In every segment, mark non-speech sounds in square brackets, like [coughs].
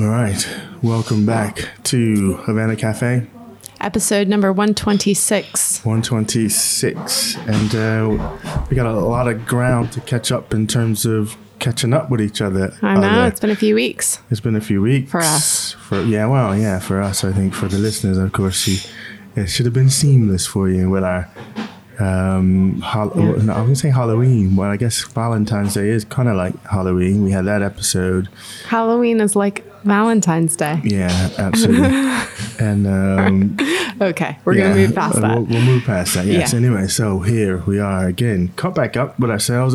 All right, welcome back to Havana Cafe Episode number 126. 126. And uh, we got a lot of ground to catch up in terms of catching up with each other. I know, it's been a few weeks. It's been a few weeks For us. For yeah, well, yeah, for us. I think for the listeners, of course, she, it should have been seamless for you with our. Um, Yeah. no, I was gonna say Halloween. Well, I guess Valentine's Day is kind of like Halloween. We had that episode. Halloween is like Valentine's Day. Yeah, absolutely. [laughs] and um, Okay, we're yeah, to move past that. We'll, we'll move past that. Yes. Yeah. Anyway, so here we are again. Caught back up with ourselves,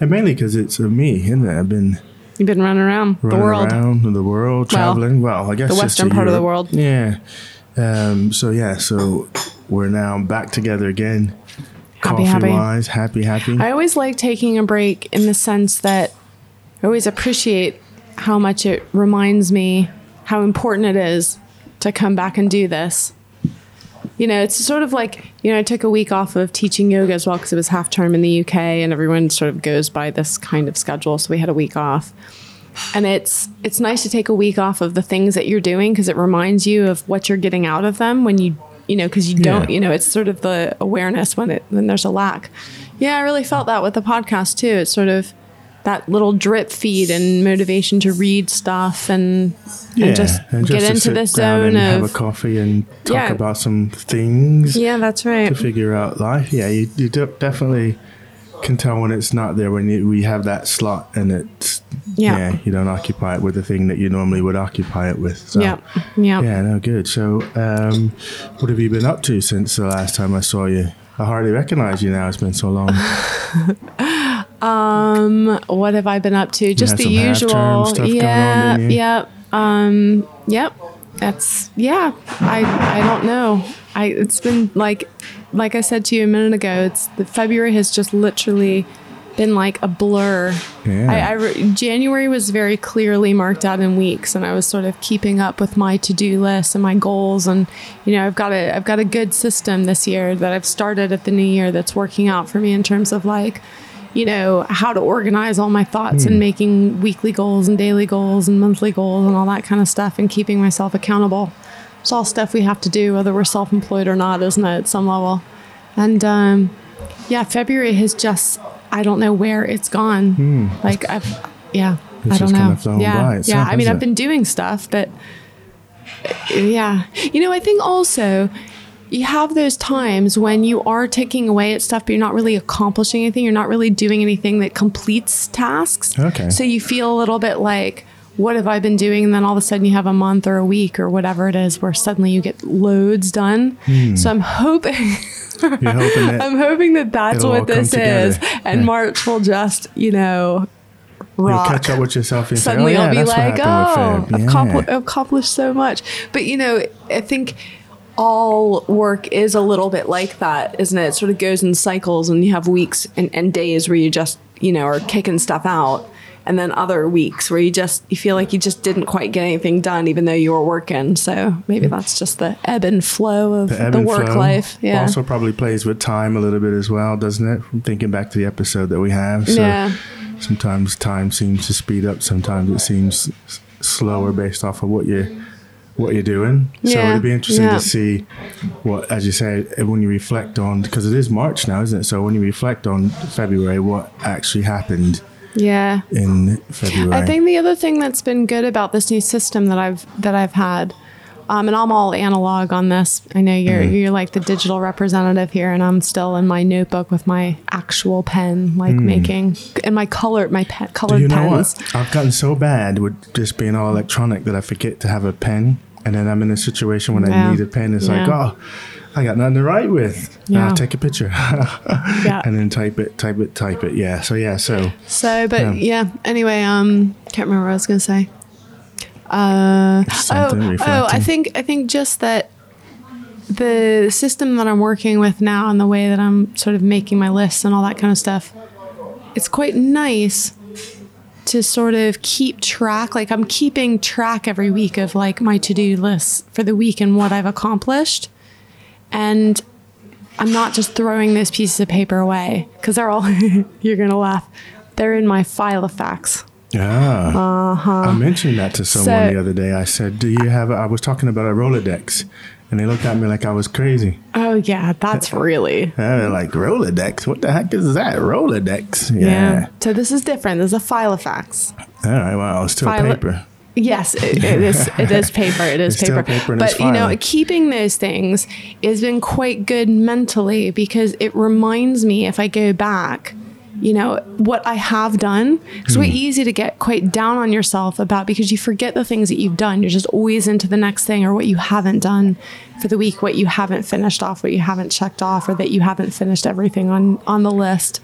and mainly because it's uh, me, isn't it? I've been You've been running around the running world. around the world, traveling. Well, I guess the western part of the world. Yeah. Um, so yeah, so we're now back together again. Happy, coffee happy. wise, happy, happy. I always like taking a break in the sense that I always appreciate how much it reminds me how important it is to come back and do this. You know, it's sort of like, you know, I took a week off of teaching yoga as well because it was half term in the UK and everyone sort of goes by this kind of schedule. So we had a week off. And it's it's nice to take a week off of the things that you're doing because it reminds you of what you're getting out of them when you you know because you don't Yeah. you know it's sort of the awareness when it when there's a lack. Yeah, I really felt that with the podcast too. It's sort of that little drip feed and motivation to read stuff and yeah, and just and get into the zone and have a coffee and talk Yeah. about some things. yeah, that's right. to figure out life. Yeah, you, you de- definitely can tell when it's not there when you, we have that slot and it's Yeah. you don't occupy it with the thing that you normally would occupy it with. So, Yeah, yeah. yeah, no, good. So, um, what have you been up to since the last time I saw you? I hardly recognize you now. It's been so long. [laughs] Um, what have I been up to? Just the usual. on, yeah, didn't yeah. Um, yep. That's yeah. I I don't know. I it's been like like I said to you a minute ago. It's the February has just literally been like a blur. Yeah. I, I re- January was very clearly marked out in weeks, and I was sort of keeping up with my to do list and my goals. And you know, I've got a I've got a good system this year that I've started at the new year that's working out for me in terms of like you know how to organize all my thoughts and making weekly goals and daily goals and monthly goals and all that kind of stuff and keeping myself accountable. It's all stuff we have to do whether we're self-employed or not isn't it at some level? And um, yeah february has just i don't know where it's gone. Like i've yeah It's i don't know. kinda yeah by yeah i mean i've it? been doing stuff but yeah. You know i think also you have those times when you are taking away at stuff, but you're not really accomplishing anything. You're not really doing anything that completes tasks. Okay. So you feel a little bit like, what have I been doing? And then all of a sudden you have a month or a week or whatever it is where suddenly you get loads done. Hmm. So I'm hoping. [laughs] Hoping that I'm hoping that that's what this is, and Yeah. March will just, you know, you'll catch up with yourself and suddenly say, "Oh yeah, I'll be like, oh, I've Feb." accompli- Yeah. accomplished so much. But you know, I think all work is a little bit like that, isn't it? It sort of goes in cycles, and you have weeks and, and days where you just, you know, are kicking stuff out. And then other weeks where you just you feel like you just didn't quite get anything done, even though you were working. So maybe that's just the ebb and flow of the, and work life. Yeah, Also, probably plays with time a little bit as well, doesn't it? From thinking back to the episode that we have. So Yeah. sometimes time seems to speed up. Sometimes it seems slower based off of what you what you're doing. Yeah. So it'd be interesting yeah. to see what, as you say, when you reflect on because it is March now, isn't it? So when you reflect on February, what actually happened yeah. in February? I think the other thing that's been good about this new system that I've that I've had, um, and I'm all analog on this. I know you're Mm-hmm. you're like the digital representative here, and I'm still in my notebook with my actual pen, like making and my color my pe- Do colored Mm. you know pens. what? I've gotten so bad with just being all electronic that I forget to have a pen. And then I'm in a situation when I need a pen. It's like, oh, I got nothing to write with. Yeah. Ah, take a picture. [laughs] Yeah. and then type it, type it, type it. Yeah. So, yeah. So, So, but Yeah. yeah. Anyway, um, can't remember what I was gonna say. Uh, oh, oh, I think I think just that the system that I'm working with now and the way that I'm sort of making my lists and all that kind of stuff, it's quite nice to sort of keep track. Like I'm keeping track every week of like my to-do list for the week and what I've accomplished. And I'm not just throwing those pieces of paper away because they're all, [laughs] you're going to laugh. They're in my file of facts. Yeah. Uh-huh. I mentioned that to someone so, the other day. I said, "Do you have?" A, I was talking about a Rolodex, and they looked at me like I was crazy. Oh yeah, that's [laughs] really. like Rolodex. What the heck is that? Rolodex. Yeah. yeah. So this is different. This is a Filofax. All right. Well, it's still paper. Yes, it, it is. It is paper. It is [laughs] paper. paper but you know, keeping those things has been quite good mentally because it reminds me if I go back you know, what I have done. It's mm. way easy to get quite down on yourself about because you forget the things that you've done. You're just always into the next thing or what you haven't done for the week, what you haven't finished off, what you haven't checked off, or that you haven't finished everything on on the list.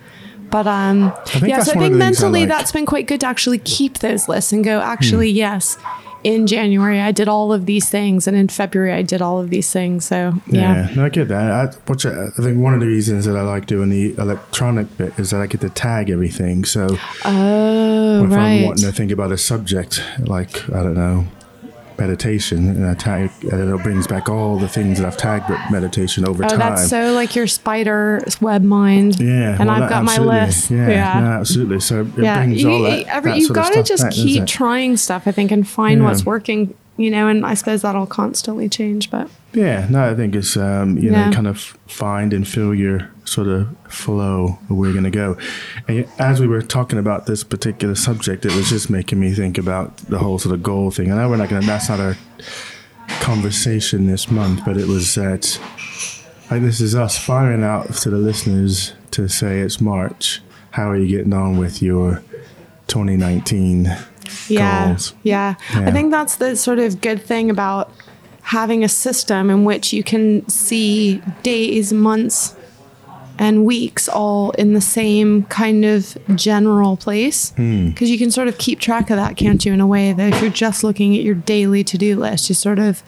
But um, yeah, so I think mentally like. that's been quite good to actually keep those lists and go, actually, mm. yes, in January I did all of these things, and in February I did all of these things. So yeah, yeah no, I get that. I, which I, I think one of the reasons that I like doing the electronic bit is that I get to tag everything. So oh, if right. I'm wanting to think about a subject, like I don't know, meditation and I tag and it brings back all the things that I've tagged with meditation over oh, time. That's so like your spider web mind. Yeah. And well, I've got my list. Yeah. yeah. No, absolutely. So it yeah. brings you, all that. Every, that you've got to just back, keep trying stuff, I think, and find yeah. what's working you know, and I suppose that'll constantly change, but yeah, no, I think it's um, you yeah. know, kind of find and feel your sort of flow of where you're going to go. And as we were talking about this particular subject, it was just making me think about the whole sort of goal thing. And I know we're not going to. That's not our conversation this month, but it was that. Like this is us firing out to the listeners to say it's March. How are you getting on with your 2019 yeah, goals. Yeah. yeah. I think that's the sort of good thing about having a system in which you can see days, months, and weeks all in the same kind of general place because hmm. mm. you can sort of keep track of that can't you in a way that if you're just looking at your daily to-do list you sort of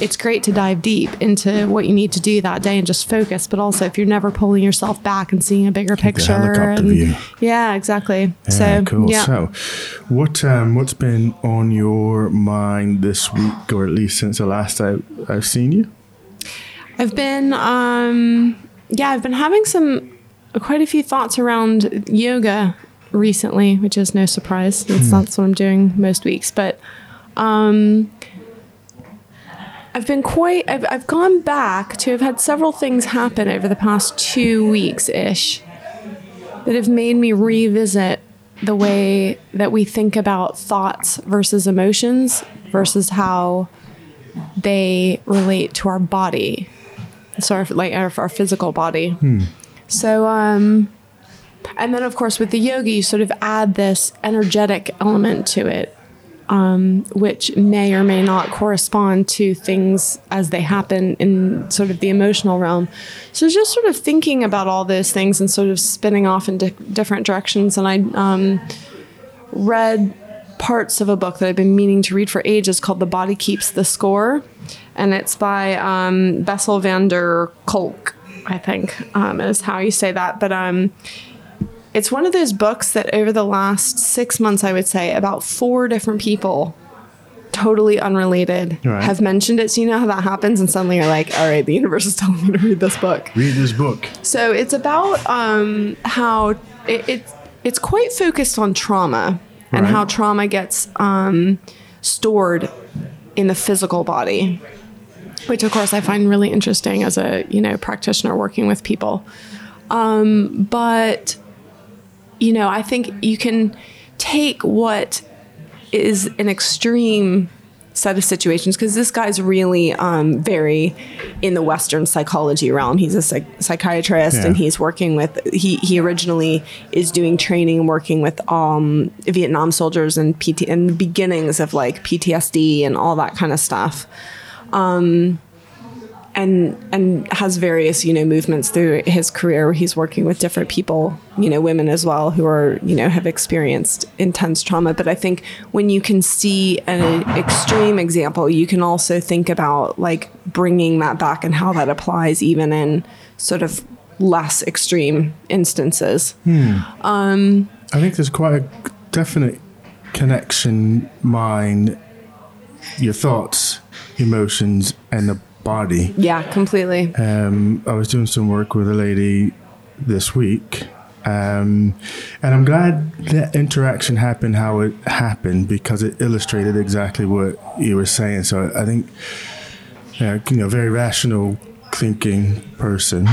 it's great to dive deep into what you need to do that day and just focus. But also, if you're never pulling yourself back and seeing a bigger picture, and, yeah, exactly. Yeah, so cool. Yeah. So, what um, what's been on your mind this week, or at least since the last I, I've seen you? I've been, um, yeah, I've been having some quite a few thoughts around yoga recently, which is no surprise. Hmm. That's what I'm doing most weeks, but. Um, I've been quite, I've, I've gone back to, have had several things happen over the past two weeks ish that have made me revisit the way that we think about thoughts versus emotions versus how they relate to our body. So, our, like our, our physical body. Hmm. So, um, and then of course with the yoga, you sort of add this energetic element to it um, which may or may not correspond to things as they happen in sort of the emotional realm. So just sort of thinking about all those things and sort of spinning off in di- different directions. And I um, read parts of a book that I've been meaning to read for ages called The Body Keeps the Score. And it's by um, Bessel van der Kolk, I think um, is how you say that. But um, it's one of those books that over the last six months, I would say, about four different people, totally unrelated, right. have mentioned it. So you know how that happens, and suddenly you're like, all right, the universe is [laughs] telling me to read this book. Read this book. So it's about um, how it, it, it's quite focused on trauma right. and how trauma gets um, stored in the physical body, which of course I find really interesting as a you know practitioner working with people. Um, but you know, I think you can take what is an extreme set of situations because this guy's really um, very in the Western psychology realm. He's a psych- psychiatrist yeah. and he's working with. He he originally is doing training and working with um, Vietnam soldiers and PT and the beginnings of like PTSD and all that kind of stuff. Um, and and has various you know movements through his career where he's working with different people you know women as well who are you know have experienced intense trauma but i think when you can see an extreme example you can also think about like bringing that back and how that applies even in sort of less extreme instances hmm. um, i think there's quite a definite connection mind your thoughts emotions and the body. Yeah, completely. Um, I was doing some work with a lady this week, Um, and I'm glad that interaction happened how it happened because it illustrated exactly what you were saying. So I think, uh, you know, very rational thinking person.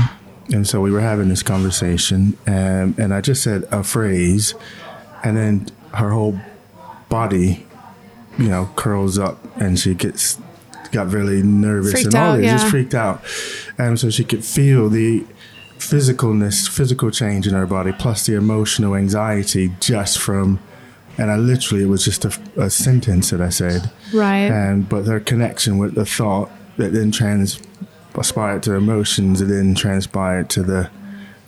And so we were having this conversation, um, and I just said a phrase, and then her whole body, you know, curls up, and she gets got really nervous Freaked and all out, this, just freaked out. And so she could feel the physicalness, physical change in her body, plus the emotional anxiety just from, and I literally, it was just a, a sentence that I said. Right. And, but her connection with the thought that then transpired to emotions, that then transpired to the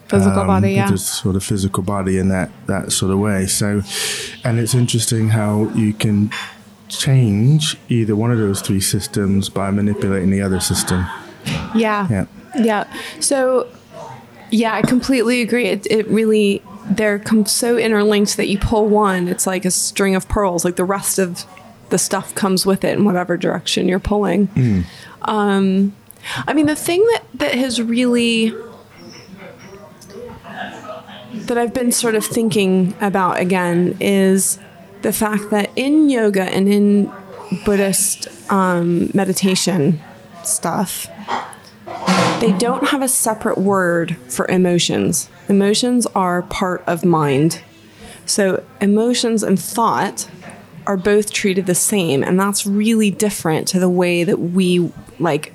Physical um, body, yeah. just sort of physical body in that that sort of way. So, and it's interesting how you can change either one of those three systems by manipulating the other system. Yeah. Yeah. Yeah. So, yeah, I completely agree. It, it really, they're com- so interlinked that you pull one, it's like a string of pearls. Like the rest of the stuff comes with it in whatever direction you're pulling. Um, I mean, the thing that, that has really, that I've been sort of thinking about again is the fact that in yoga and in Buddhist um, meditation stuff, they don't have a separate word for emotions. Emotions are part of mind. So emotions and thought are both treated the same, and that's really different to the way that we like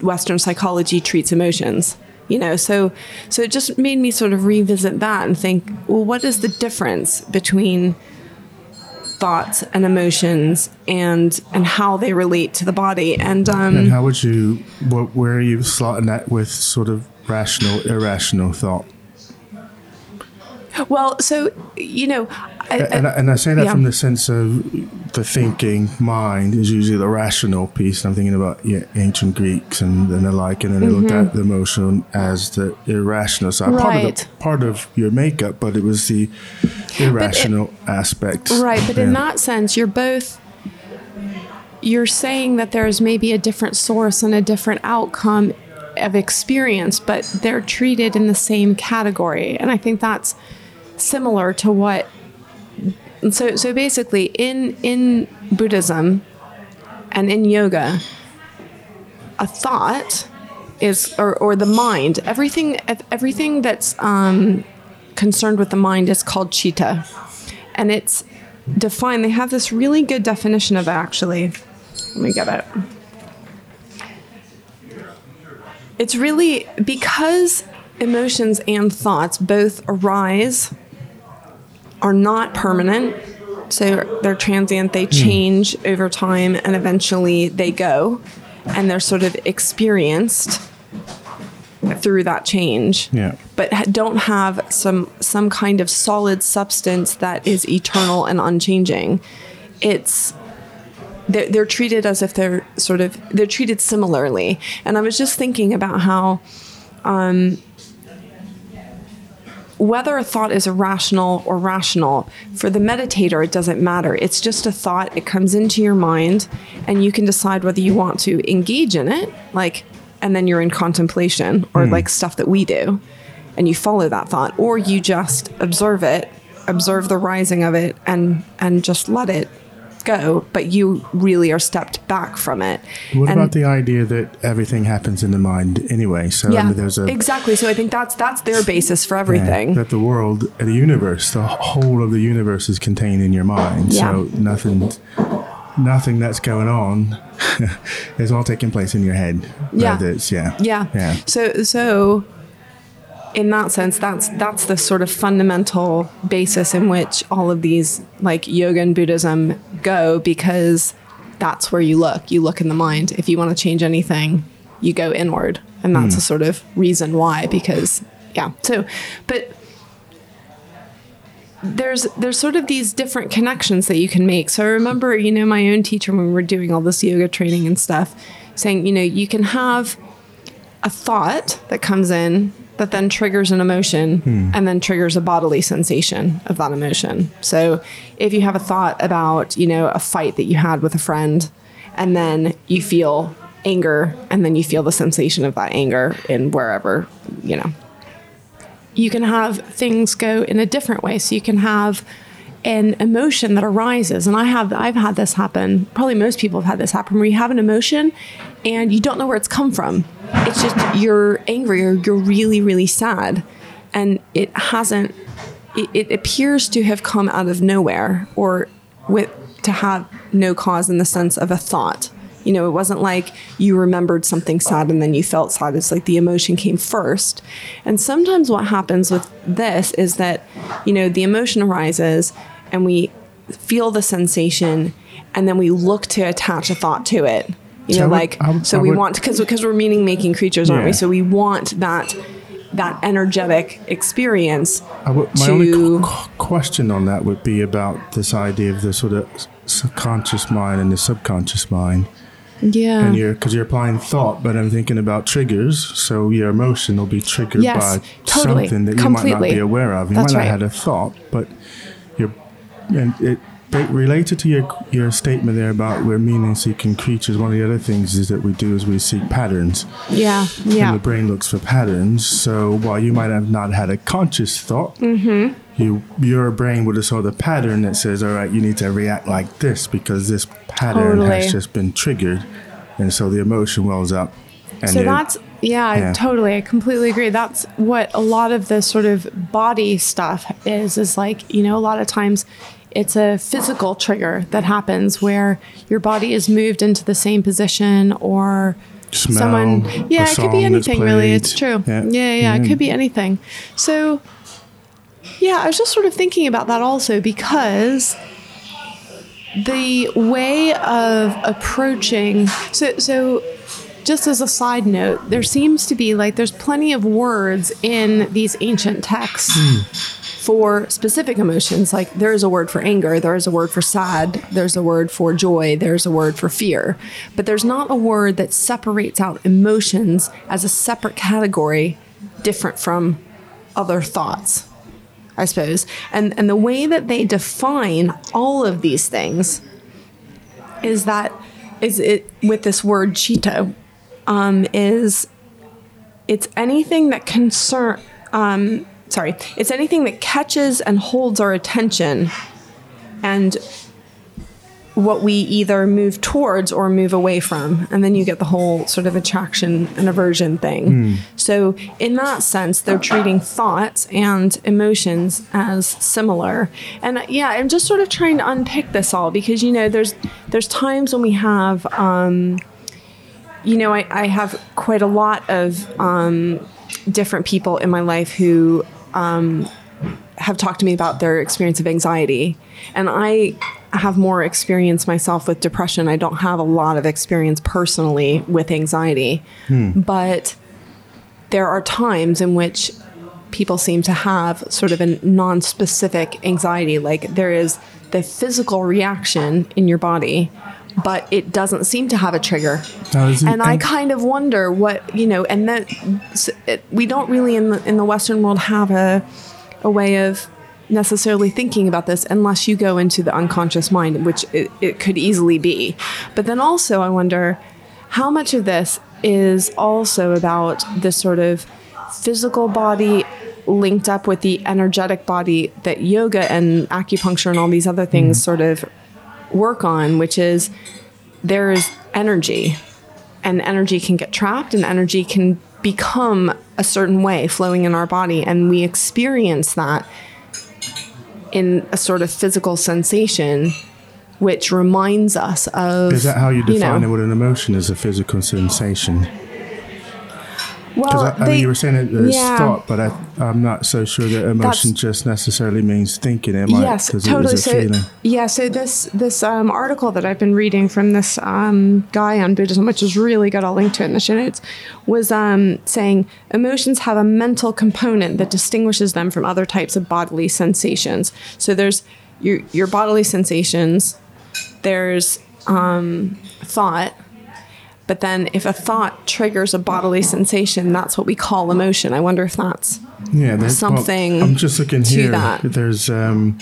Western psychology treats emotions. You know, so so it just made me sort of revisit that and think, well, what is the difference between thoughts and emotions and and how they relate to the body? And um, And how would you, what, where are you slotting that with sort of rational, irrational thought? well, so you know, I, And, I, and I say that yeah. from the sense of the thinking mind is usually the rational piece. I'm thinking about yeah, ancient Greeks and, and the like, and then they looked at the emotion as the irrational side, part of Mm-hmm. The, part of your makeup, but it was the irrational aspect. Right, but in that sense, you're both you're saying that there's maybe a different source and a different outcome of experience, but they're treated in the same category. And I think that's similar to what so so basically in in Buddhism and in yoga, a thought is or, or the mind, everything everything that's um concerned with the mind is called chitta. And it's defined, they have this really good definition of it actually. Let me get it. It's really because emotions and thoughts both arise, are not permanent. So they're transient, they change over time, and eventually they go. And they're sort of experienced through that change Yeah. but don't have some some kind of solid substance that is eternal and unchanging. It's they're, they're treated as if they're sort of they're treated similarly. And I was just thinking about how um, whether a thought is irrational or rational, for the meditator, it doesn't matter. It's just a thought. It comes into your mind, and you can decide whether you want to engage in it, like, and then you're in contemplation or hmm. like stuff that we do, and you follow that thought, or you just observe it, observe the rising of it, and and just let it go. But you really are stepped back from it. What And- about the idea that everything happens in the mind anyway? So I yeah, mean, there's a exactly. So I think that's that's their basis for Yeah, everything. that the world, the universe, the whole of the universe is contained in your mind. Yeah. So nothing, nothing that's going on [laughs] is all taking place in your head. Yeah. Yeah. Yeah. Yeah. So so in that sense, that's that's the sort of fundamental basis in which all of these like yoga and Buddhism go because that's where you look. You look in the mind. If you want to change anything, you go inward. And that's hmm. a sort of reason why, because yeah. So but there's there's sort of these different connections that you can make. So I remember, you know, my own teacher when we were doing all this yoga training and stuff, saying, you know, you can have a thought that comes in that then triggers an emotion hmm. and then triggers a bodily sensation of that emotion. So if you have a thought about, you know, a fight that you had with a friend and then you feel anger and then you feel the sensation of that anger in wherever, you know, you can have things go in a different way. So you can have an emotion that arises. And i have i've had this happen. Probably most people have had this happen where you have an emotion and you don't know where it's come from. It's just you're angry or you're really really sad. And it hasn't it, it appears to have come out of nowhere or with to have no cause in the sense of a thought. You know, it wasn't like you remembered something sad and then you felt sad. It's like the emotion came first. And sometimes what happens with this is that, you know, the emotion arises and we feel the sensation and then we look to attach a thought to it. You so know would, like would, so we would, want because because we're meaning making creatures aren't yeah. we so we want that that energetic experience my only question on that would be about this idea of the sort of subconscious mind and the subconscious mind. Yeah. And you're because you're applying thought but i'm thinking about triggers so your emotion will be triggered yes, by totally, something that you might not be aware of. You That's might not right. have had a thought but and it related to your your statement there about we're meaning seeking creatures. One of the other things is that we do is we seek patterns. Yeah, yeah. And the brain looks for patterns. So while you might have not had a conscious thought, mm-hmm. you your brain would have saw the pattern that says, "All right, you need to react like this because this pattern totally. has just been triggered," and so the emotion wells up. so that's yeah, yeah, totally. I completely agree. That's what a lot of the sort of body stuff is. Is like you know, a lot of times it's a physical trigger that happens where your body is moved into the same position or Smell, someone yeah it could be anything really. it's true. Yeah. yeah yeah, it could be anything. So yeah i was just sort of thinking about that also because the way of approaching so so just as a side note there seems to be like there's plenty of words in these ancient texts mm for specific emotions. Like there is a word for anger, there is a word for sad, there's a word for joy, there's a word for fear. But there's not a word that separates out emotions as a separate category different from other thoughts. I suppose. And and the way that they define all of these things is that is it with this word chitta um, is it's anything that concern um, sorry, it's anything that catches and holds our attention and what we either move towards or move away from. And then you get the whole sort of attraction and aversion thing. Mm. So, in that sense, they're treating thoughts and emotions as similar. And yeah, I'm just sort of trying to unpick this all because, you know, there's there's times when we have um, you know, I, I have quite a lot of um, different people in my life who um, have talked to me about their experience of anxiety. And I have more experience myself with depression. I don't have a lot of experience personally with anxiety. Hmm. But there are times in which people seem to have sort of a non specific anxiety. Like there is the physical reaction in your body but it doesn't seem to have a trigger. and I kind of wonder what you know. And that it, we don't really in the in the Western world have a a way of necessarily thinking about this unless you go into the unconscious mind, which it, it could easily be. But then also, I wonder how much of this is also about this sort of physical body linked up with the energetic body that yoga and acupuncture and all these other things mm. sort of work on, which is there is energy, and energy can get trapped, and energy can become a certain way flowing in our body, and we experience that in a sort of physical sensation which reminds us of. Is that how you define you know, it? What an emotion is a physical sensation? Well, I, I they, mean, you were saying it as yeah. thought, but I, am not so sure that emotion That's, just necessarily means thinking. Might, yes, totally. so, feeling. yeah. So this this um, article that I've been reading from this um, guy on Buddhism, which is really good, I'll link to it in the show notes, was um, saying emotions have a mental component that distinguishes them from other types of bodily sensations. So there's your your bodily sensations. There's um, thought but then if a thought triggers a bodily sensation, that's what we call emotion. I wonder if that's yeah, that's, something. Well, I'm just looking here. That. There's um,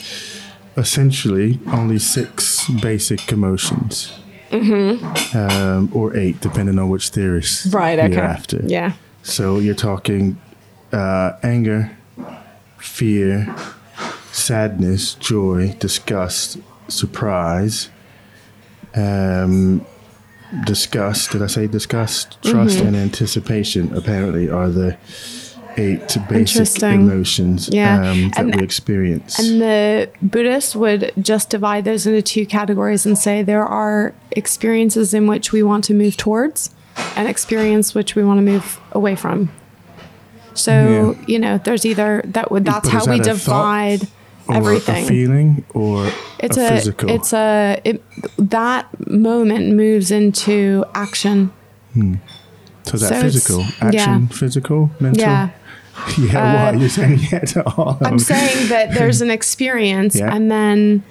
essentially only six basic emotions. Mm-hmm. Um, or eight, depending on which theorist right, okay. you're after. Yeah. So you're talking uh, anger, fear, sadness, joy, disgust, surprise, um, disgust. Did I say disgust? Trust Mm-hmm. and anticipation. Apparently, are the eight basic emotions Yeah. um, that And- we experience. And the Buddhists would just divide those into two categories and say there are experiences in which we want to move towards and experience which we want to move away from. So, Yeah. you know, there's either that would that's But how is we that a thought divide or everything. a feeling or it's a, a, physical. it's a it, that moment moves into action. Hmm. so that so physical action, physical, mental. Yeah. [laughs] Yeah, what you're uh, saying? Yeah, to all I'm saying that there's an experience, Yeah. and then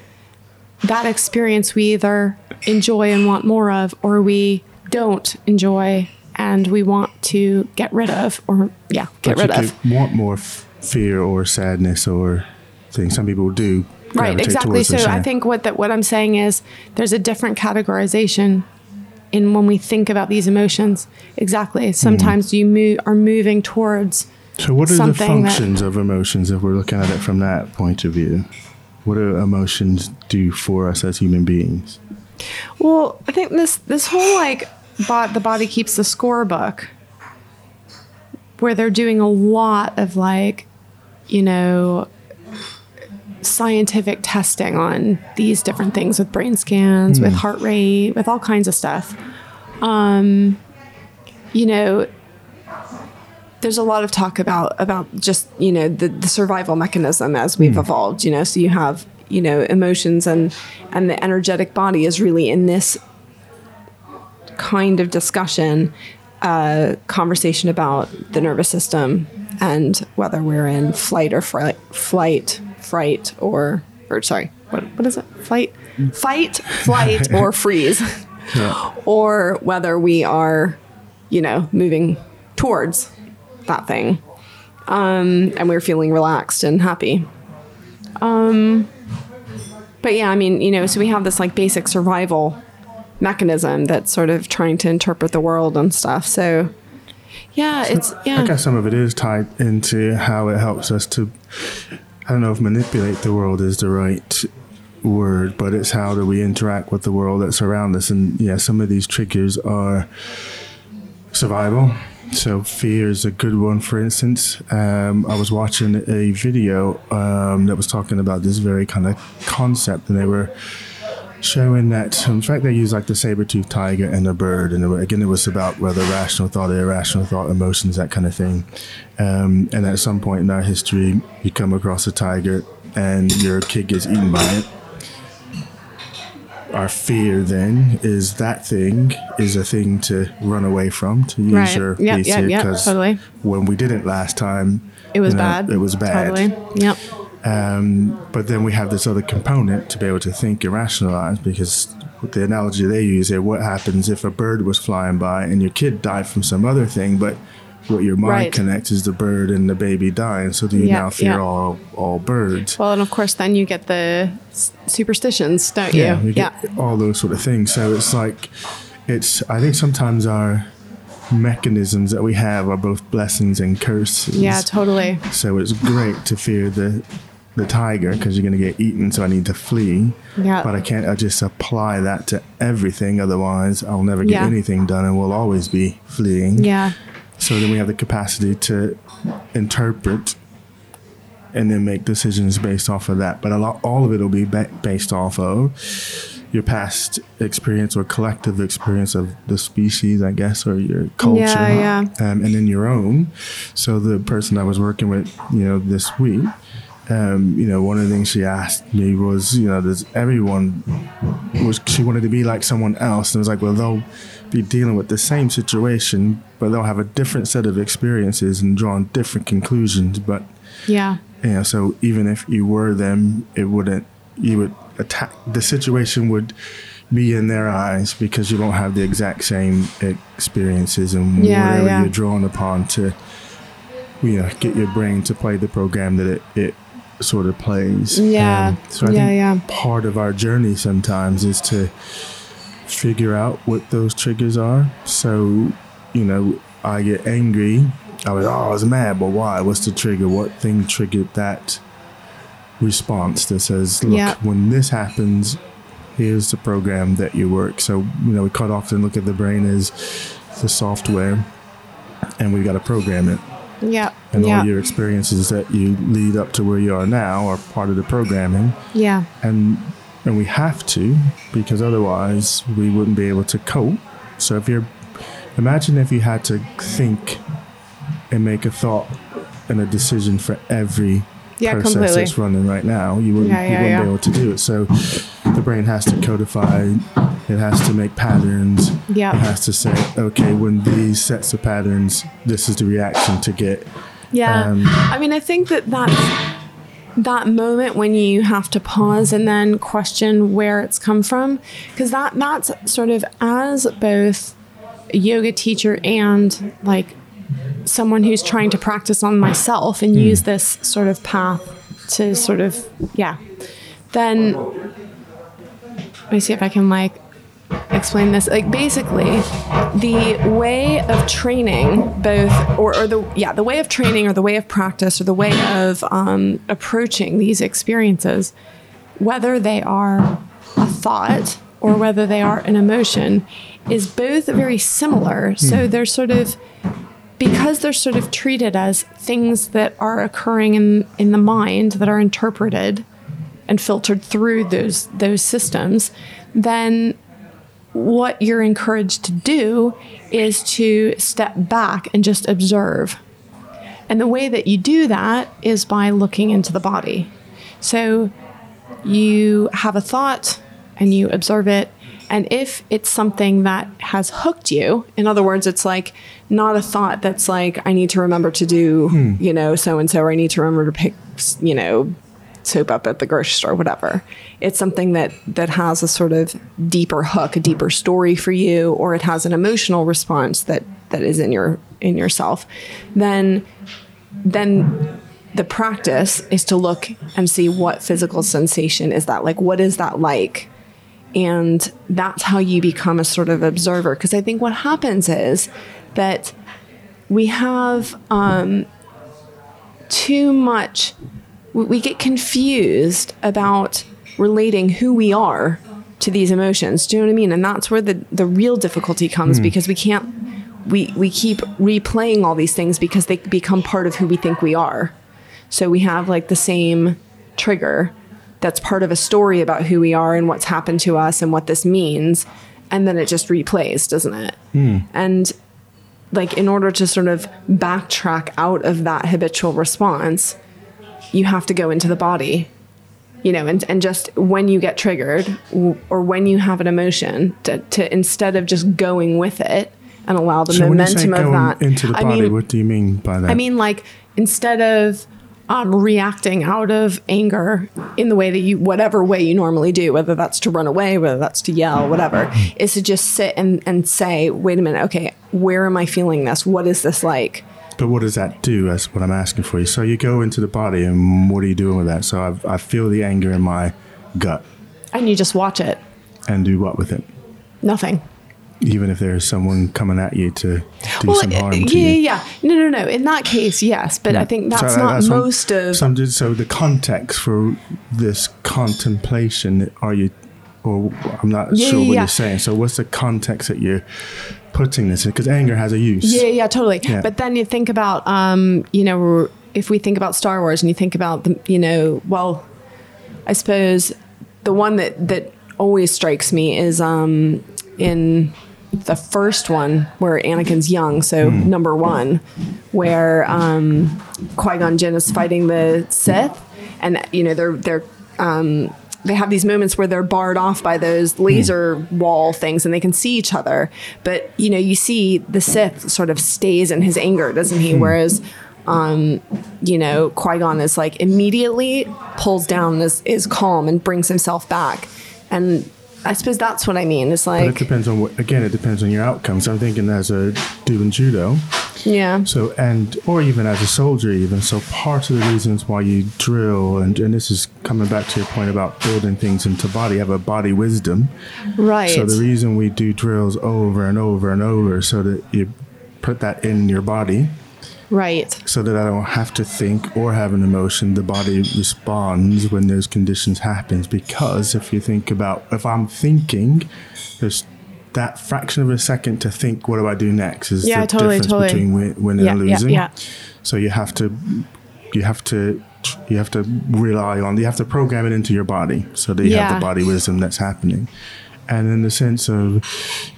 that experience we either enjoy and want more of, or we don't enjoy and we want to get rid of, or yeah, get But rid you of. want more f- fear or sadness or things. Some people do. Right, exactly. So this, I think what that what I'm saying is there's a different categorization in when we think about these emotions. Exactly. Hmm. Sometimes you move are moving towards So, what are the something that- functions of emotions if we're looking at it from that point of view? What do emotions do for us as human beings? Well, I think this this whole like bot the body keeps the score book where they're doing a lot of like you know scientific testing on these different things with brain scans, with heart rate, with all kinds of stuff. Um you know there's a lot of talk about about just you know the, the survival mechanism as we've evolved you know so you have you know emotions and and the energetic body is really in this kind of discussion uh, conversation about the nervous system and whether we're in flight or fright flight fright or or sorry what, what is it? Flight? Fight flight or [laughs] freeze. Or whether we are you know moving towards that thing. Um, and we're feeling relaxed and happy. Um, but yeah i mean you know so we have this like basic survival mechanism that's sort of trying to interpret the world and stuff. So yeah it's yeah. I guess some of it is tied into how it helps us to, I don't know if manipulate the world is the right word, but it's how do we interact with the world that's around us. And yeah, some of these triggers are survival. So fear is a good one, for instance. Um, I was watching a video um, that was talking about this very kind of concept, and they were showing that in fact they use like the saber-toothed tiger and the bird and again it was about whether rational thought irrational thought emotions that kind of thing. Um, and at some point in our history you come across a tiger and your kid gets eaten by it. Our fear then is that thing is a thing to run away from to use Right. your Yep, piece yep, here, yep, 'cause totally. when we did it last time it was you know, bad. it was bad. Totally. Yep um, but then we have this other component to be able to think and rationalize because the analogy they use here, what happens if a bird was flying by and your kid died from some other thing, but what your mind Right. connects is the bird and the baby dying. So do you Yeah, now fear yeah. all all birds? well and of course then you get the s- superstitions don't you you yeah all those sort of things. So it's like it's. I think sometimes our mechanisms that we have are both blessings and curses. yeah totally So it's great to fear the the tiger because you're going to get eaten. So I need to flee. Yeah. But I can't. I just apply that to everything. Otherwise, I'll never get Yeah. anything done, and we'll always be fleeing. yeah So then we have the capacity to interpret and then make decisions based off of that. But a lot, all of it will be ba- based off of your past experience or collective experience of the species, I guess, or your culture, Yeah, Um, and then your own. So the person I was working with, you know, this week, um, you know, one of the things she asked me was, you know, does everyone was she wanted to be like someone else, and it was like, well, they'll be dealing with the same situation, but they'll have a different set of experiences and drawing different conclusions. But yeah you know, so even if you were them, it wouldn't. You would attack the situation would be in their eyes because you don't have the exact same experiences and Yeah, whatever yeah. you're drawn upon to, you know, get your brain to play the program that it, it sort of plays. Yeah. Um, so I Yeah, think yeah. part of our journey sometimes is to figure out what those triggers are. So, you know, I get angry I was, oh, I was mad, but why? What's the trigger? What thing triggered that response that says, look, Yeah. when this happens, here's the program that you work. So, you know, we quite often look at the brain as the software and we've got to program it. Yeah. And yeah. all your experiences that you lead up to where you are now are part of the programming. yeah. And and we have to because otherwise we wouldn't be able to cope. So if you're imagine if you had to think and make a thought and a decision for every Yeah, process completely. that's running right now, you wouldn't, Yeah, you wouldn't be able to do it. So the brain has to codify, it has to make patterns. Yeah. It has to say, okay, when these sets of patterns, this is the reaction to get. Yeah. Um, I mean, I think that that's that moment when you have to pause and then question where it's come from because that that's sort of as both a yoga teacher and like someone who's trying to practice on myself and use this sort of path to sort of yeah then let me see if i can like explain this. Like basically the way of training both or, or the yeah the way of training or the way of practice or the way of um, approaching these experiences whether they are a thought or whether they are an emotion is both very similar. So they're sort of because they're sort of treated as things that are occurring in in the mind that are interpreted and filtered through those those systems then what you're encouraged to do is to step back and just observe. And the way that you do that is by looking into the body. So you have a thought and you observe it. And if it's something that has hooked you, in other words, it's like not a thought that's like, I need to remember to do, hmm. you know, so and so, or I need to remember to pick, you know, soap up at the grocery store, whatever. It's something that that has a sort of deeper hook, a deeper story for you, or it has an emotional response that that is in your in yourself. Then then the practice is to look and see what physical sensation is that like what is that like and that's how you become a sort of observer because i think what happens is that we have um, too much we- get confused about relating who we are to these emotions. Do you know what i mean? And that's where the the real difficulty comes hmm. because we can't we we keep replaying all these things because they become part of who we think we are. So we have like the same trigger that's part of a story about who we are and what's happened to us and what this means and then it just replays doesn't it? Hmm. And like in order to sort of backtrack out of that habitual response you have to go into the body you know and, and just when you get triggered or when you have an emotion to, to instead of just going with it and allow the so when you say momentum of that into the I body, mean, what do you mean by that? I mean, like instead of um, reacting out of anger in the way that you, whatever way you normally do, whether that's to run away, whether that's to yell, whatever, is to just sit and, and say, wait a minute, okay, where am I feeling this? What is this like? But what does that do? That's what I'm asking for you. So you go into the body, and what are you doing with that? So I, I feel the anger in my gut, And you just watch it. and do what with it? Nothing. Even if there's someone coming at you to do some harm yeah, to yeah, you. yeah. No, no, no. In that case, yes. But I think that's So not that's what- most of. So, so the context for this contemplation, are you, or I'm not Yeah, sure yeah, what yeah. you're saying. So what's the context that you're putting this in? Because anger has a use. Yeah, yeah, totally. But then you think about, um, you know, if we think about Star Wars and you think about the, you know, well, I suppose the one that that always strikes me is um, in the first one where Anakin's young, so Hmm. number one, where um, Qui Gon Jinn is fighting the Sith, and you know they're they're um, they have these moments where they're barred off by those laser wall things and they can see each other. But you know, you see the Sith sort of stays in his anger, doesn't he? Whereas um, you know, Qui Gon is like immediately pulls down, is is calm and brings himself back. And I suppose that's what I mean. It's like But it depends on what. Again, it depends on your outcomes. I'm thinking as a doing judo. yeah, So and or even as a soldier, even so, part of the reasons why you drill and and this is coming back to your point about building things into body. Have a body wisdom. right. So the reason we do drills over and over and over so that you put that in your body Right. So that I don't have to think or have an emotion. The body responds when those conditions happens because if you think about if I'm thinking, there's that fraction of a second to think what do I do next is Yeah, the totally, difference totally. between win, winning Yeah, and losing. yeah. So you have to you have to you have to rely on you have to program it into your body so that you have the body wisdom that's happening. And in the sense of,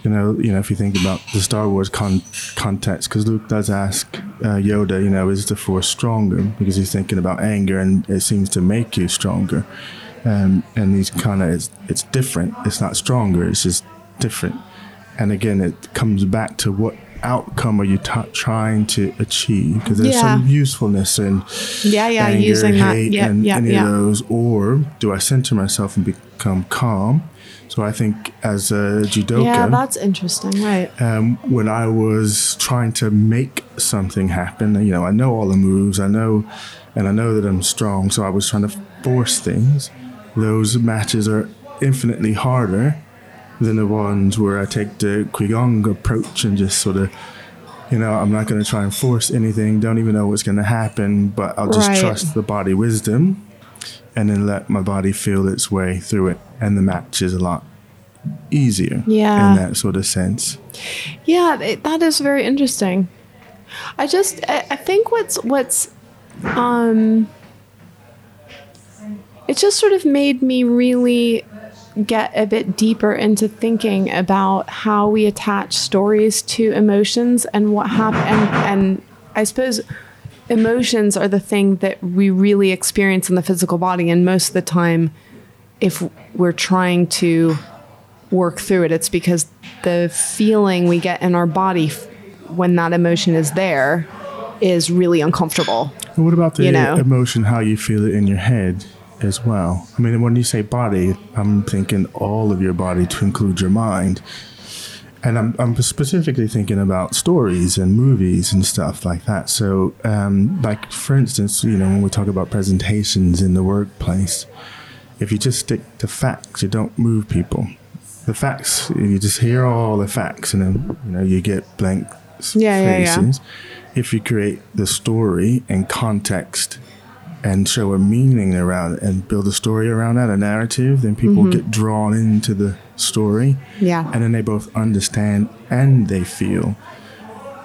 you know, you know, if you think about the Star Wars con- context, because Luke does ask uh, Yoda, you know, is the Force stronger? Because he's thinking about anger, and it seems to make you stronger. Um, and these kind of, it's, it's different. It's not stronger. It's just different. And again, it comes back to what outcome are you t- trying to achieve? Because there's Yeah. some usefulness in Yeah, yeah, anger, using that. hate, and yeah, any yeah. of those, or do I center myself and become calm? So I think as a judoka, Yeah, that's interesting. Right. um, when I was trying to make something happen, you know, I know all the moves, I know, and I know that I'm strong. So I was trying to force things. Those matches are infinitely harder than the ones where I take the Qigong approach and just sort of, you know, I'm not going to try and force anything. Don't even know what's going to happen, but I'll just Right. trust the body wisdom and then let my body feel its way through it. And the match is a lot easier Yeah. in that sort of sense. Yeah, it, that is very interesting. I just I, I think what's what's um it just sort of made me really get a bit deeper into thinking about how we attach stories to emotions and what happen and, and I suppose emotions are the thing that we really experience in the physical body and most of the time if we're trying to work through it it's because the feeling we get in our body f- when that emotion is there is really uncomfortable But what about the You know? emotion, how you feel it in your head as well? I mean, when you say body, I'm thinking all of your body to include your mind. And I'm, I'm specifically thinking about stories and movies and stuff like that. So, um, like, for instance, you know, when we talk about presentations in the workplace, if you just stick to facts, you don't move people. The facts, you just hear all the facts and then, you know, you get blank Yeah, yeah, yeah. faces. If you create the story and context and show a meaning around it and build a story around that, a narrative, then people get drawn into the story. Yeah. And then they both understand and they feel.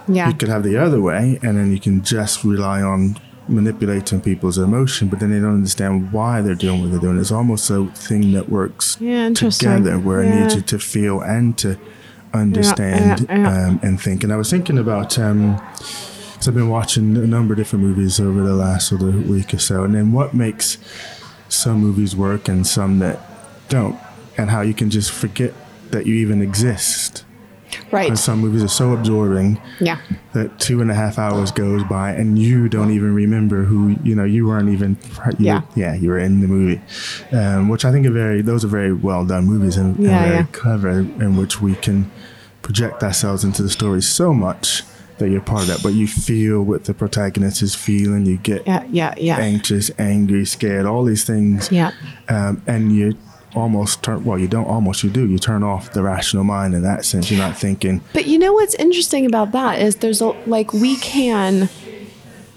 yeah You could have the other way, and then you can just rely on manipulating people's emotion, but then they don't understand why they're doing what they're doing. It's almost a thing that works Yeah, together where I need Yeah. you to feel and to understand yeah, yeah. Um, and think. And I was thinking about, um, because I've been watching a number of different movies over the last sort of week or so, and then what makes some movies work and some that don't, and how you can just forget that you even exist. right And some movies are so absorbing yeah that two and a half hours goes by and you don't even remember who you know you weren't even you Yeah. yeah you were in the movie um, which I think are very those are very well done movies and, and Yeah, very yeah. clever in which we can project ourselves into the story so much that you're part of that but you feel what the protagonist is feeling you get yeah yeah yeah anxious angry scared all these things yeah um, and you almost turn well you don't almost you do you turn off the rational mind in that sense you're not thinking But you know what's interesting about that is there's a like we can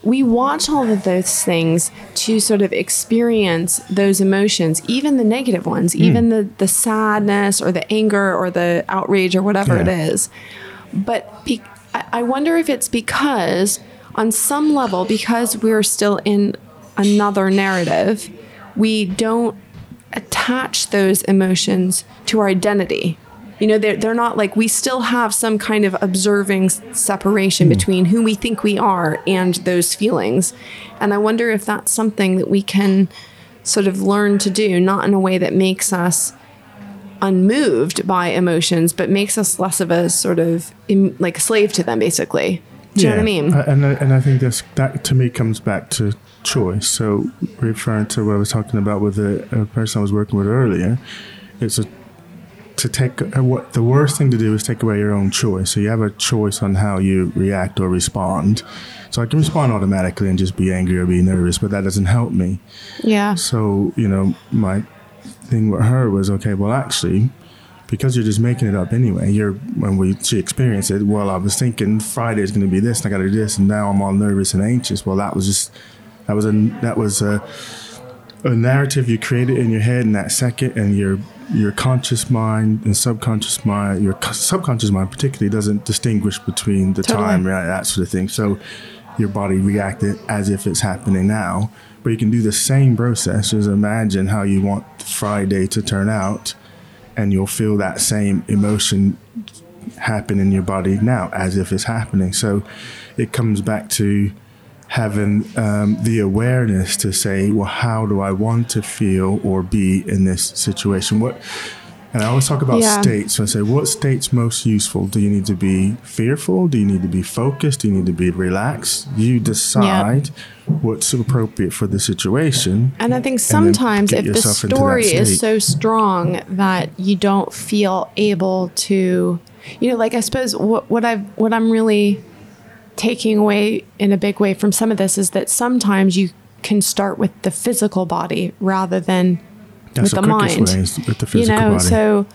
we watch all of those things to sort of experience those emotions, even the negative ones, hmm. even the the sadness or the anger or the outrage or whatever it Yeah. is. But be, I wonder if it's because on some level because we're still in another narrative, we don't attach those emotions to our identity. You know, they're, they're not like we still have some kind of observing separation hmm. between who we think we are and those feelings. And I wonder if that's something that we can sort of learn to do, not in a way that makes us unmoved by emotions, but makes us less of a sort of im like a slave to them, basically. Do you know what I mean? And I, and I think that's that to me comes back to choice. So referring to what I was talking about with the a person I was working with earlier, it's a to take uh, what the worst thing to do is take away your own choice. So you have a choice on how you react or respond. So I can respond automatically and just be angry or be nervous, but that doesn't help me. yeah. So, you know, my thing with her was okay, well, actually, because you're just making it up anyway. You're when we she experienced it. Well, I was thinking Friday is going to be this, and I got to do this, and now I'm all nervous and anxious. Well, that was just that was a that was a, a narrative you created in your head in that second, and your your conscious mind and subconscious mind, your subconscious mind particularly doesn't distinguish between the totally. time, right, that sort of thing. So your body reacted as if it's happening now. But you can do the same process. Just imagine how you want Friday to turn out and you'll feel that same emotion happen in your body now as if it's happening. So it comes back to having um, the awareness to say, well, how do I want to feel or be in this situation? What and I always talk about yeah. states. So I say, what state's most useful? Do you need to be fearful? Do you need to be focused? Do you need to be relaxed? You decide yeah. what's appropriate for the situation. And I think sometimes if the story is so strong that you don't feel able to, you know, like I suppose what, what I've, what I'm really taking away in a big way from some of this is that sometimes you can start with the physical body rather than that's with the, the mind. with the you know, body. so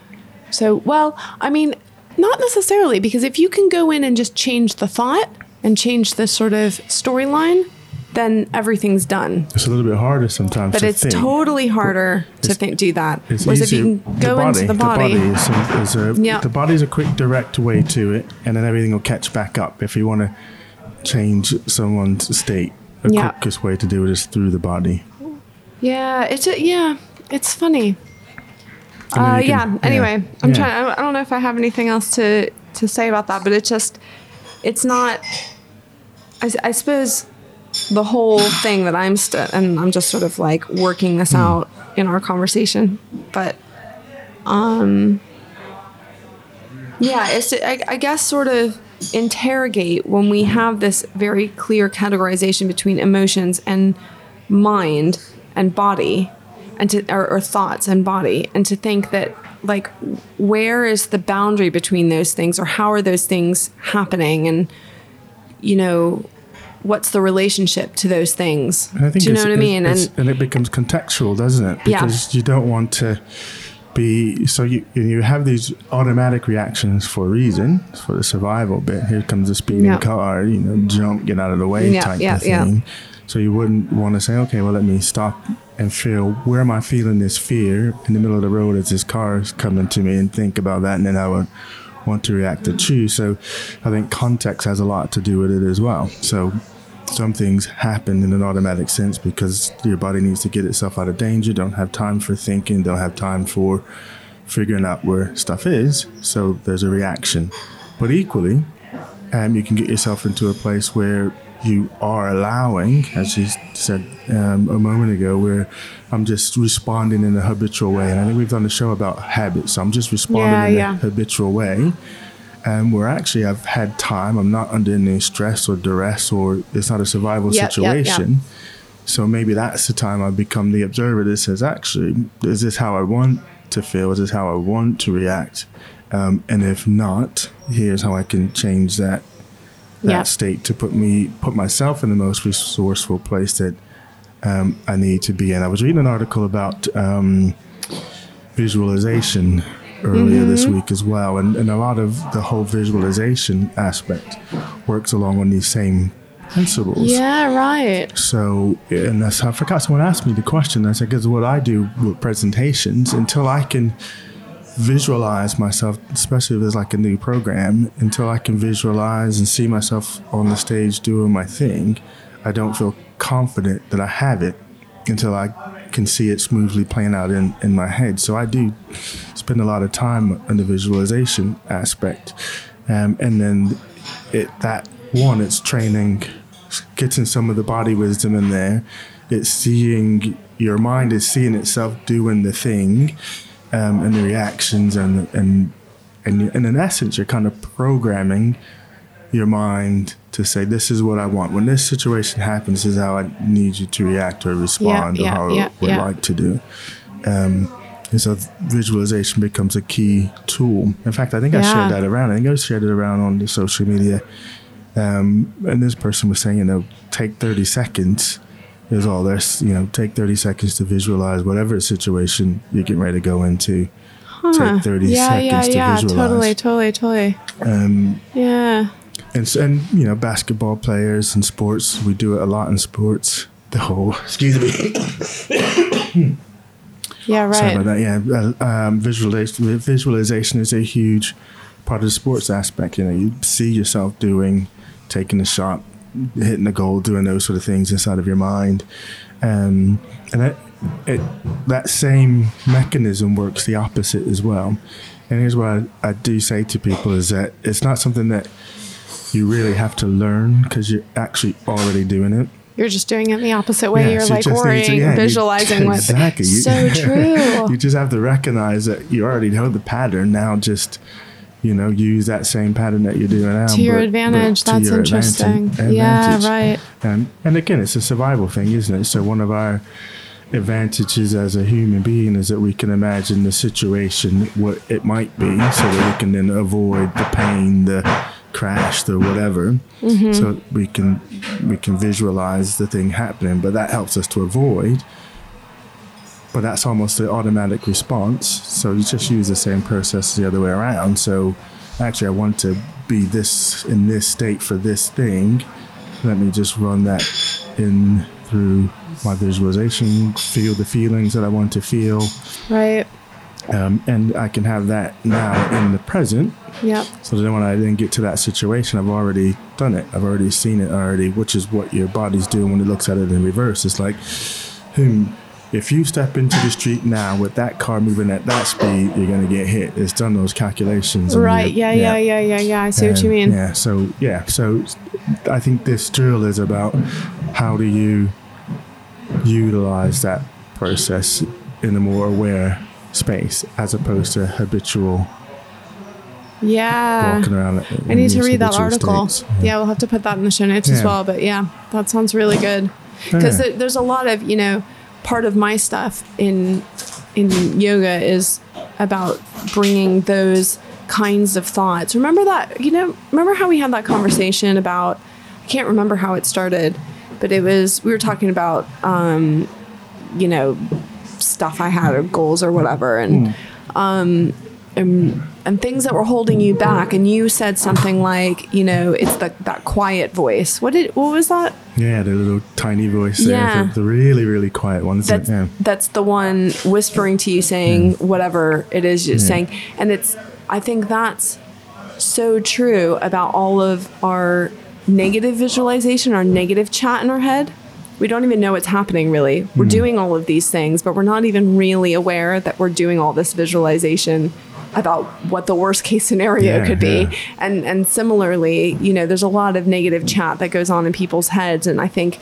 so well, I mean, not necessarily because if you can go in and just change the thought and change the sort of storyline, then everything's done. It's a little bit harder sometimes. But it's think. totally harder to think do that. It's Whereas easier, if you can go the body, into the body, the body is, a, is a yep. the body's a quick direct way to it, and then everything will catch back up. If you want to change someone's state, the yep. quickest way to do it is through the body. Yeah, it's a, yeah. It's funny. Uh, can, yeah. Anyway, yeah. I'm yeah. trying. I don't know if I have anything else to to say about that, but it's just, it's not. I, I suppose the whole thing that I'm st- and I'm just sort of like working this mm. out in our conversation, but um, yeah, it's I, I guess sort of interrogate when we have this very clear categorization between emotions and mind and body and to or, or thoughts and body and to think that like where is the boundary between those things or how are those things happening? And you know what's the relationship to those things? Do you know what i mean? and, and it becomes contextual doesn't it? Because yeah. you don't want to be so you you have these automatic reactions for a reason for the survival bit. Here comes a speeding yep. car you know jump get out of the way yep, type yep, of thing. So you wouldn't want to say okay well let me stop and feel where am I feeling this fear in the middle of the road as this car is coming to me and think about that and then I would want to react to choose. So I think context has a lot to do with it as well. So some things happen in an automatic sense because your body needs to get itself out of danger, don't have time for thinking, don't have time for figuring out where stuff is. So there's a reaction. But equally, um, you can get yourself into a place where you are allowing, as you said um, a moment ago, where I'm just responding in a habitual way. And I think we've done a show about habits. So I'm just responding yeah, in yeah. a habitual way. And where actually I've had time, I'm not under any stress or duress, or it's not a survival yep, situation. Yep, yep. So maybe that's the time I become the observer that says, actually, is this how I want to feel? Is this how I want to react? Um, and if not, here's how I can change that that yep. state to put me put myself in the most resourceful place that um, I need to be in. I was reading an article about um, visualization earlier mm-hmm. this week as well, and, and a lot of the whole visualization aspect works along on these same principles. Yeah, right. So, and that's, I forgot someone asked me the question. I said, because what I do with presentations, until I can visualize myself, especially if it's like a new program, until I can visualize and see myself on the stage doing my thing, I don't feel confident that I have it until I can see it smoothly playing out in, in my head. So I do spend a lot of time on the visualization aspect. Um, and then it that one, it's training, getting some of the body wisdom in there. It's seeing your mind is seeing itself doing the thing um, and the reactions and and and, and in essence, you're kind of programming your mind to say, "This is what I want. When this situation happens, this is how I need you to react or respond, yeah, or how yeah, I would yeah. like to do." Um, and so visualization becomes a key tool. In fact, I think I shared that around. I think I shared it around on the social media. Um, and this person was saying, you know, take 30 seconds is all there's you know take 30 seconds to visualize whatever situation you're getting ready to go into huh. take 30 yeah, seconds yeah, to yeah, visualize. Totally, totally, totally. Um, yeah. And, and, you know, basketball players and sports, we do it a lot in sports. The whole, [coughs] excuse me. [coughs] yeah, right. Sorry about that. Yeah. Uh, um, visualization, visualization is a huge part of the sports aspect. You know, you see yourself doing, taking a shot, hitting the goal, doing those sort of things inside of your mind. Um, and that, it, that same mechanism works the opposite as well. And here's what I, I do say to people is that it's not something that you really have to learn because you're actually already doing it. You're just doing it the opposite way. Yeah, you're so like worrying, to, yeah, visualizing [laughs] you, what. Exactly. So [laughs] true. you just have to recognize that you already know the pattern. Now just you know, use that same pattern that you're doing now. To your but, advantage. But That's your interesting. Advantage, yeah, right. And and again, it's a survival thing, isn't it? So one of our advantages as a human being is that we can imagine the situation, what it might be, so that we can then avoid the pain, the crash, the whatever. Mm-hmm. So we can we can visualize the thing happening, but that helps us to avoid. But that's almost the automatic response. So you just use the same process the other way around. So actually, I want to be this in this state for this thing. Let me just run that in through my visualization, feel the feelings that I want to feel. Right. Um, and I can have that now in the present. Yeah. So then when I then get to that situation, I've already done it. I've already seen it already, which is what your body's doing when it looks at it in reverse. It's like, hmm, if you step into the street now with that car moving at that speed, you're going to get hit. It's done those calculations. Right. Yeah, yeah, yeah, yeah, yeah. I see what you mean. Yeah. So, yeah. So I think this drill is about how do you utilize that process in a more aware space as opposed to habitual yeah walking around i need to read that article yeah. yeah. we'll have to put that in the show notes yeah. as well but yeah that sounds really good because yeah. there's a lot of you know part of my stuff in in yoga is about bringing those kinds of thoughts remember that you know remember how we had that conversation about i can't remember how it started but it was we were talking about um, you know stuff I had or goals or whatever, and mm. um, and, and things that were holding you back. And you said something like, you know, it's the, that quiet voice. What did what was that? Yeah, the little tiny voice yeah. the, the really really quiet one. That's, yeah. that's the one whispering to you, saying yeah. whatever it is you're saying, and it's. I think that's so true about all of our negative visualization, our negative chat in our head. We don't even know what's happening really. We're mm. doing all of these things, but we're not even really aware that we're doing all this visualization about what the worst case scenario yeah, could be. Yeah. And and similarly, you know, there's a lot of negative chat that goes on in people's heads and I think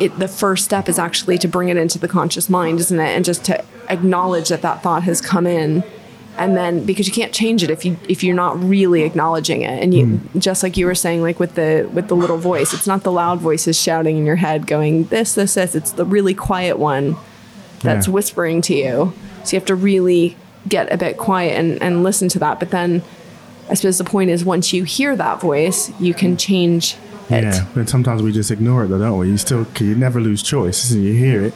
it, the first step is actually to bring it into the conscious mind, isn't it? And just to acknowledge that that thought has come in and then because you can't change it if you if you're not really acknowledging it and you mm. just like you were saying like with the with the little voice it's not the loud voices shouting in your head going this this this it's the really quiet one that's yeah. whispering to you so you have to really get a bit quiet and, and listen to that but then i suppose the point is once you hear that voice you can change it yeah but sometimes we just ignore it though don't we you still you never lose choice you hear it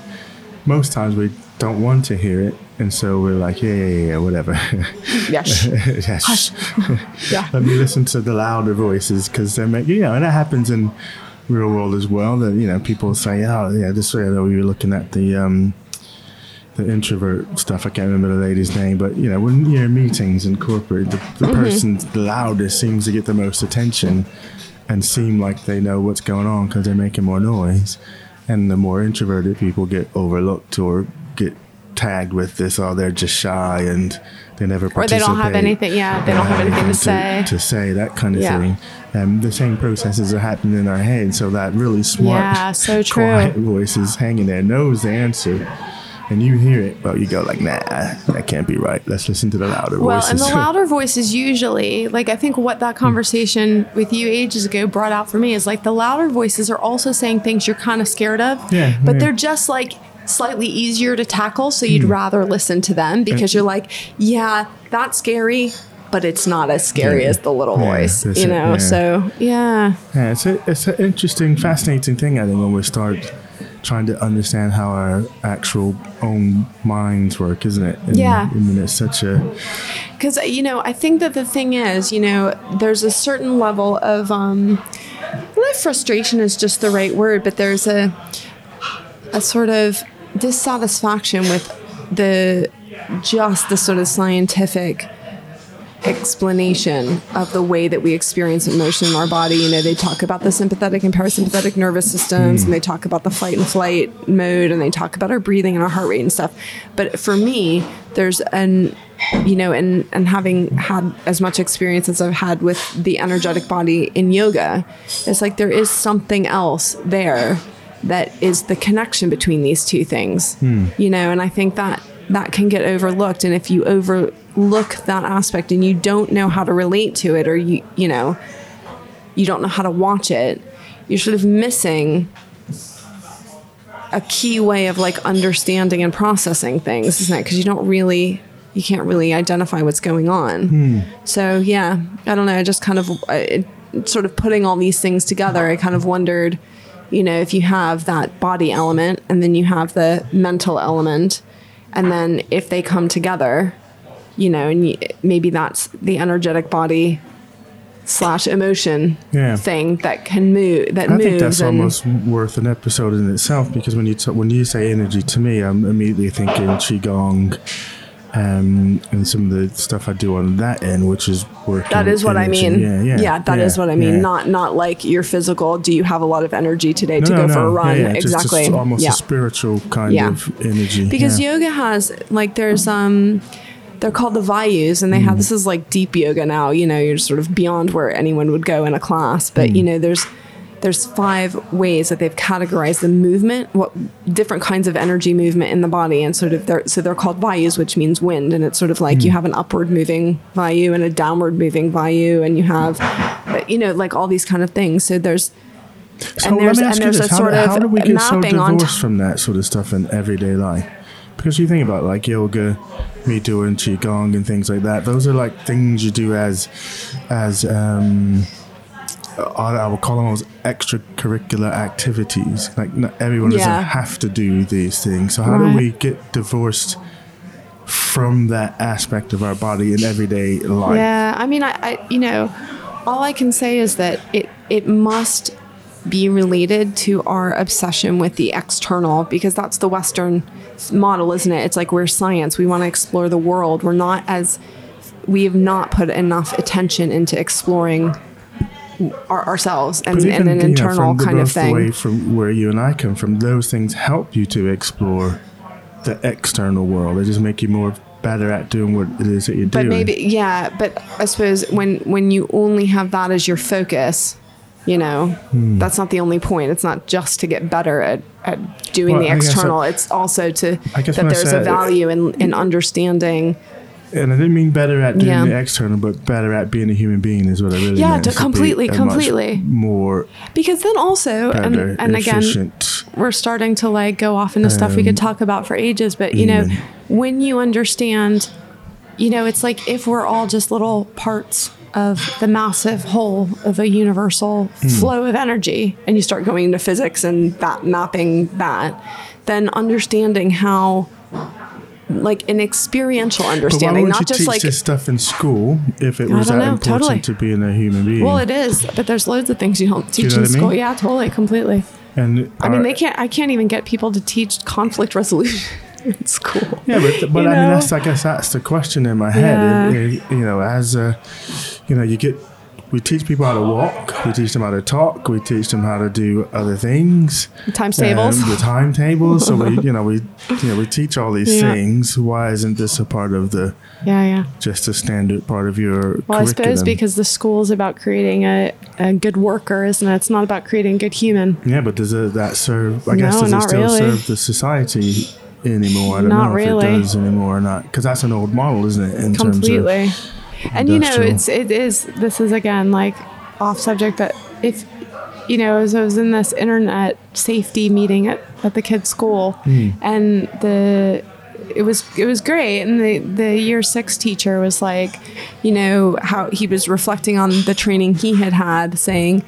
most times we don't want to hear it and so we're like, yeah, yeah, yeah, whatever. [laughs] Yes. [laughs] yes. [laughs] yeah. Let me listen to the louder voices because they make, you know, and that happens in real world as well. That you know, people say, oh, yeah, this way. Though we were looking at the um, the introvert stuff. I can't remember the lady's name, but you know, when you're in meetings in corporate, the, the mm-hmm. person the loudest seems to get the most attention and seem like they know what's going on because they're making more noise. And the more introverted people get overlooked or get tagged with this, oh, they're just shy and they never participate. Or they don't have anything, yeah, they don't have anything to, to, say. To say, that kind of yeah. thing. And the same processes are happening in our head. So that really smart, yeah, so true. quiet voice is hanging there, knows the answer. And you hear it, but you go like, nah, that can't be right. Let's listen to the louder well, voices. Well, and the [laughs] louder voices usually, like I think what that conversation with you ages ago brought out for me is like the louder voices are also saying things you're kind of scared of. Yeah. But yeah. they're just like slightly easier to tackle. So you'd mm. rather listen to them because you're like, yeah, that's scary, but it's not as scary yeah. as the little yeah, voice, you know? yeah. So, yeah. Yeah, it's, a, it's an interesting, fascinating thing, I think, when we start trying to understand how our actual own minds work, isn't it? And, Yeah. I mean, it's such a because you know i think that the thing is you know there's a certain level of um frustration is just the right word but there's a a sort of dissatisfaction with the just the sort of scientific explanation of the way that we experience emotion in our body. You know, they talk about the sympathetic and parasympathetic nervous systems, and they talk about the fight and flight mode, and they talk about our breathing and our heart rate and stuff. But for me, there's an you know, and and having had as much experience as I've had with the energetic body in yoga, it's like there is something else there that is the connection between these two things. Hmm. You know, and I think that that can get overlooked and if you overlook that aspect and you don't know how to relate to it or you you know you don't know how to watch it you're sort of missing a key way of like understanding and processing things isn't it? Because you don't really you can't really identify what's going on. Hmm. So yeah i don't know just kind of it, sort of putting all these things together i kind of wondered you know if you have that body element and then you have the mental element and then if they come together you know and you, maybe that's the energetic body slash emotion Yeah. thing that can move that I moves think that's and almost worth an episode in itself because when you t- when you say energy to me, I'm immediately thinking qigong, um, and some of the stuff I do on that end, which is working. that is what I mean. Yeah, yeah, yeah that is yeah, what I mean. yeah. Not not like your physical. Do you have a lot of energy today to go no, for a run? Yeah, yeah, just- exactly. just almost yeah. a spiritual kind Yeah. of energy. because yeah. yoga has like there's um they're called the vayus and they Mm. have this is like deep yoga now you know you're sort of beyond where anyone would go in a class but Mm. you know there's there's five ways that they've categorized the movement what different kinds of energy movement in the body and sort of they're so they're called vayus which means wind and it's sort of like you Mm. have an upward moving vayu and a downward moving vayu and you have uh, you know like all these kind of things so there's So and let there's and you there's a this: how, sort how of do we get so divorced from that sort of stuff in everyday life? Because you think about like yoga, me doing qigong and things like that. Those are like things you do as, as um, I I would call them as extracurricular activities. Like not everyone Yeah. doesn't have to do these things. So how Right. do we get divorced from that aspect of our body in everyday life? Yeah, I mean, I, I you know, all I can say is that it it must be related to our obsession with the external because that's the Western model, isn't it? It's like we're science. We want to explore the world. We're not as we have not put enough attention into exploring our, ourselves and, But and an know, internal kind of growth away thing. from where you and I come from, those things help you to explore the external world. They just make you more better at doing what it is that you're But doing. maybe yeah, but I suppose when when you only have that as your focus, you know, Hmm. that's not the only point. It's not just to get better at, at doing Well, the external. I- it's also to I guess that there's a value in in understanding. and I didn't mean better at doing Yeah. the external, but better at being a human being is what I really Yeah, meant. to- to be completely, completely. more Because then also better, and and again we're starting to like go off into stuff we Um, could talk about for ages, but you know, when you understand, you know, it's like if we're all just little parts of the massive whole of a universal Hmm. flow of energy, and you start going into physics and that mapping that, then understanding how like an experiential But why understanding, would not you just teach like this stuff in school if it was that know, important totally. to being a human being? well, it is, but there's loads of things you don't teach know in I mean? school. Yeah, totally, completely. and I mean, they can't. I can't even get people to teach conflict resolution [laughs] in school. Yeah, but, but You I mean, that's I guess that's the question in my head. Yeah. It- it- you know, as a, you know, you get we teach people how to walk, we teach them how to talk, we teach them how to do other things. Times tables. Um, the timetables. so we, you know, we, you know, we teach all these Yeah. things. Why isn't this a part of the yeah, yeah. just a standard part of your Well, I suppose because the school is about creating a, a good worker, isn't it? It's not about creating a good human. yeah, but does it, that serve? I guess No, does it still really. serve the society anymore? I don't Not know really. if it does anymore or not. Because that's an old model, isn't it? In terms of Completely. And you know, it's it is. This is again like off subject, but if you know, as I was in this internet safety meeting at, at the kids' school, Hmm. and the it was it was great, and the the year six teacher was like, you know, how he was reflecting on the training he had had, saying,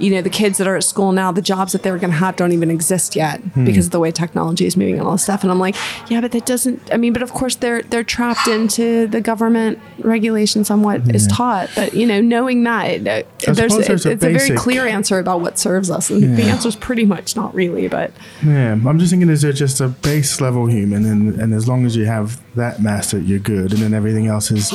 you know, the kids that are at school now, the jobs that they're going to have don't even exist yet Hmm. because of the way technology is moving and all this stuff. And I'm like, yeah, but that doesn't. I mean, but of course they're they're trapped into the government regulations on what is taught. But you know, knowing that, uh, there's, suppose there's it's, a it's a very clear answer about what serves us, and the answer is pretty much not really. But Yeah, I'm just thinking, is there just a base level human, and and as long as you have that mastered, you're good, and then everything else is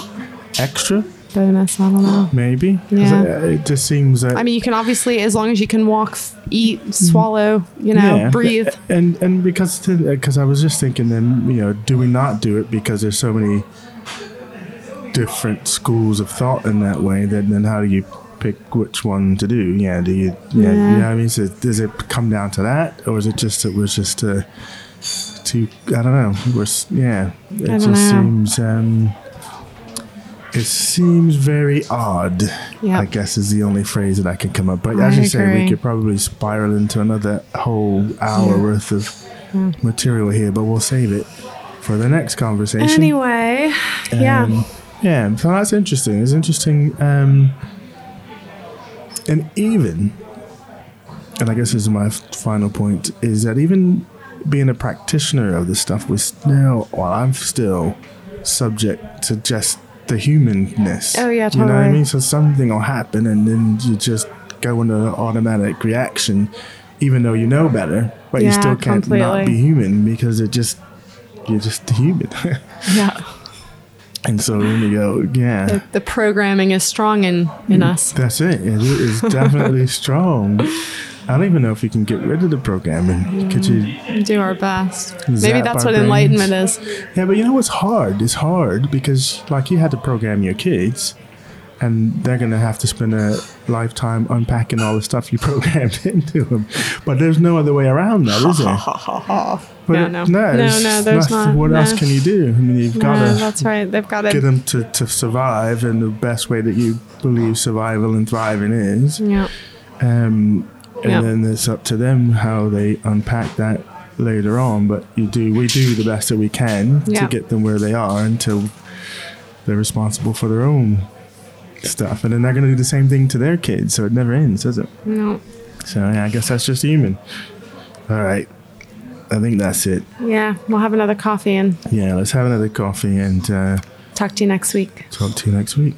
extra, bonus, I don't know. maybe. Yeah. It, it just seems that. I mean, you can obviously, as long as you can walk, eat, swallow, you know, yeah, breathe. and and because because I was just thinking, then you know, do we not do it because there's so many different schools of thought in that way? Then then how do you pick which one to do? Yeah, do you? Yeah, Yeah. you know what I mean. So does it come down to that, or is it just it was just uh, too? I don't know. We're yeah. It don't just know. seems. Um, it seems very odd. Yep. I guess is the only phrase that I can come up. With but I as you say, we could probably spiral into another whole hour Yeah. worth of material here, but we'll save it for the next conversation. Anyway, yeah. Um, yeah, so that's interesting. It's interesting. Um, and even, and I guess this is my final point, is that even being a practitioner of this stuff, we're still, well, I'm still subject to just the humanness. Oh, yeah, totally. You know what I mean? So something will happen and then you just go into an automatic reaction, even though you know better, but you still can't not be human because it just, you're just human. [laughs] yeah. And so when you go, yeah, The, the programming is strong in, in Mm. us. that's it. It is definitely [laughs] strong. I don't even know if you can get rid of the programming. Could you? Do our best. Maybe that's what brains. enlightenment is. Yeah, but you know what's hard? It's hard because like you had to program your kids, and they're gonna have to spend a lifetime unpacking all the stuff you [laughs] programmed into them. But there's no other way around that, is there? [laughs] But No, it- no. no, No, no, there's that's- not. What No. else can you do? I mean, you've got to that's right. They've got to get them to, to survive in the best way that you believe survival and thriving is. Yeah. Um, and Yeah. then it's up to them how they unpack that later on. But you do, we do the best that we can Yeah. to get them where they are until they're responsible for their own stuff, and then they're going to do the same thing to their kids. So it never ends, does it? No. So yeah, I guess that's just human. All right, I think that's it. Yeah. We'll have another coffee and Yeah, let's have another coffee and uh, talk to you next week. talk to you next week.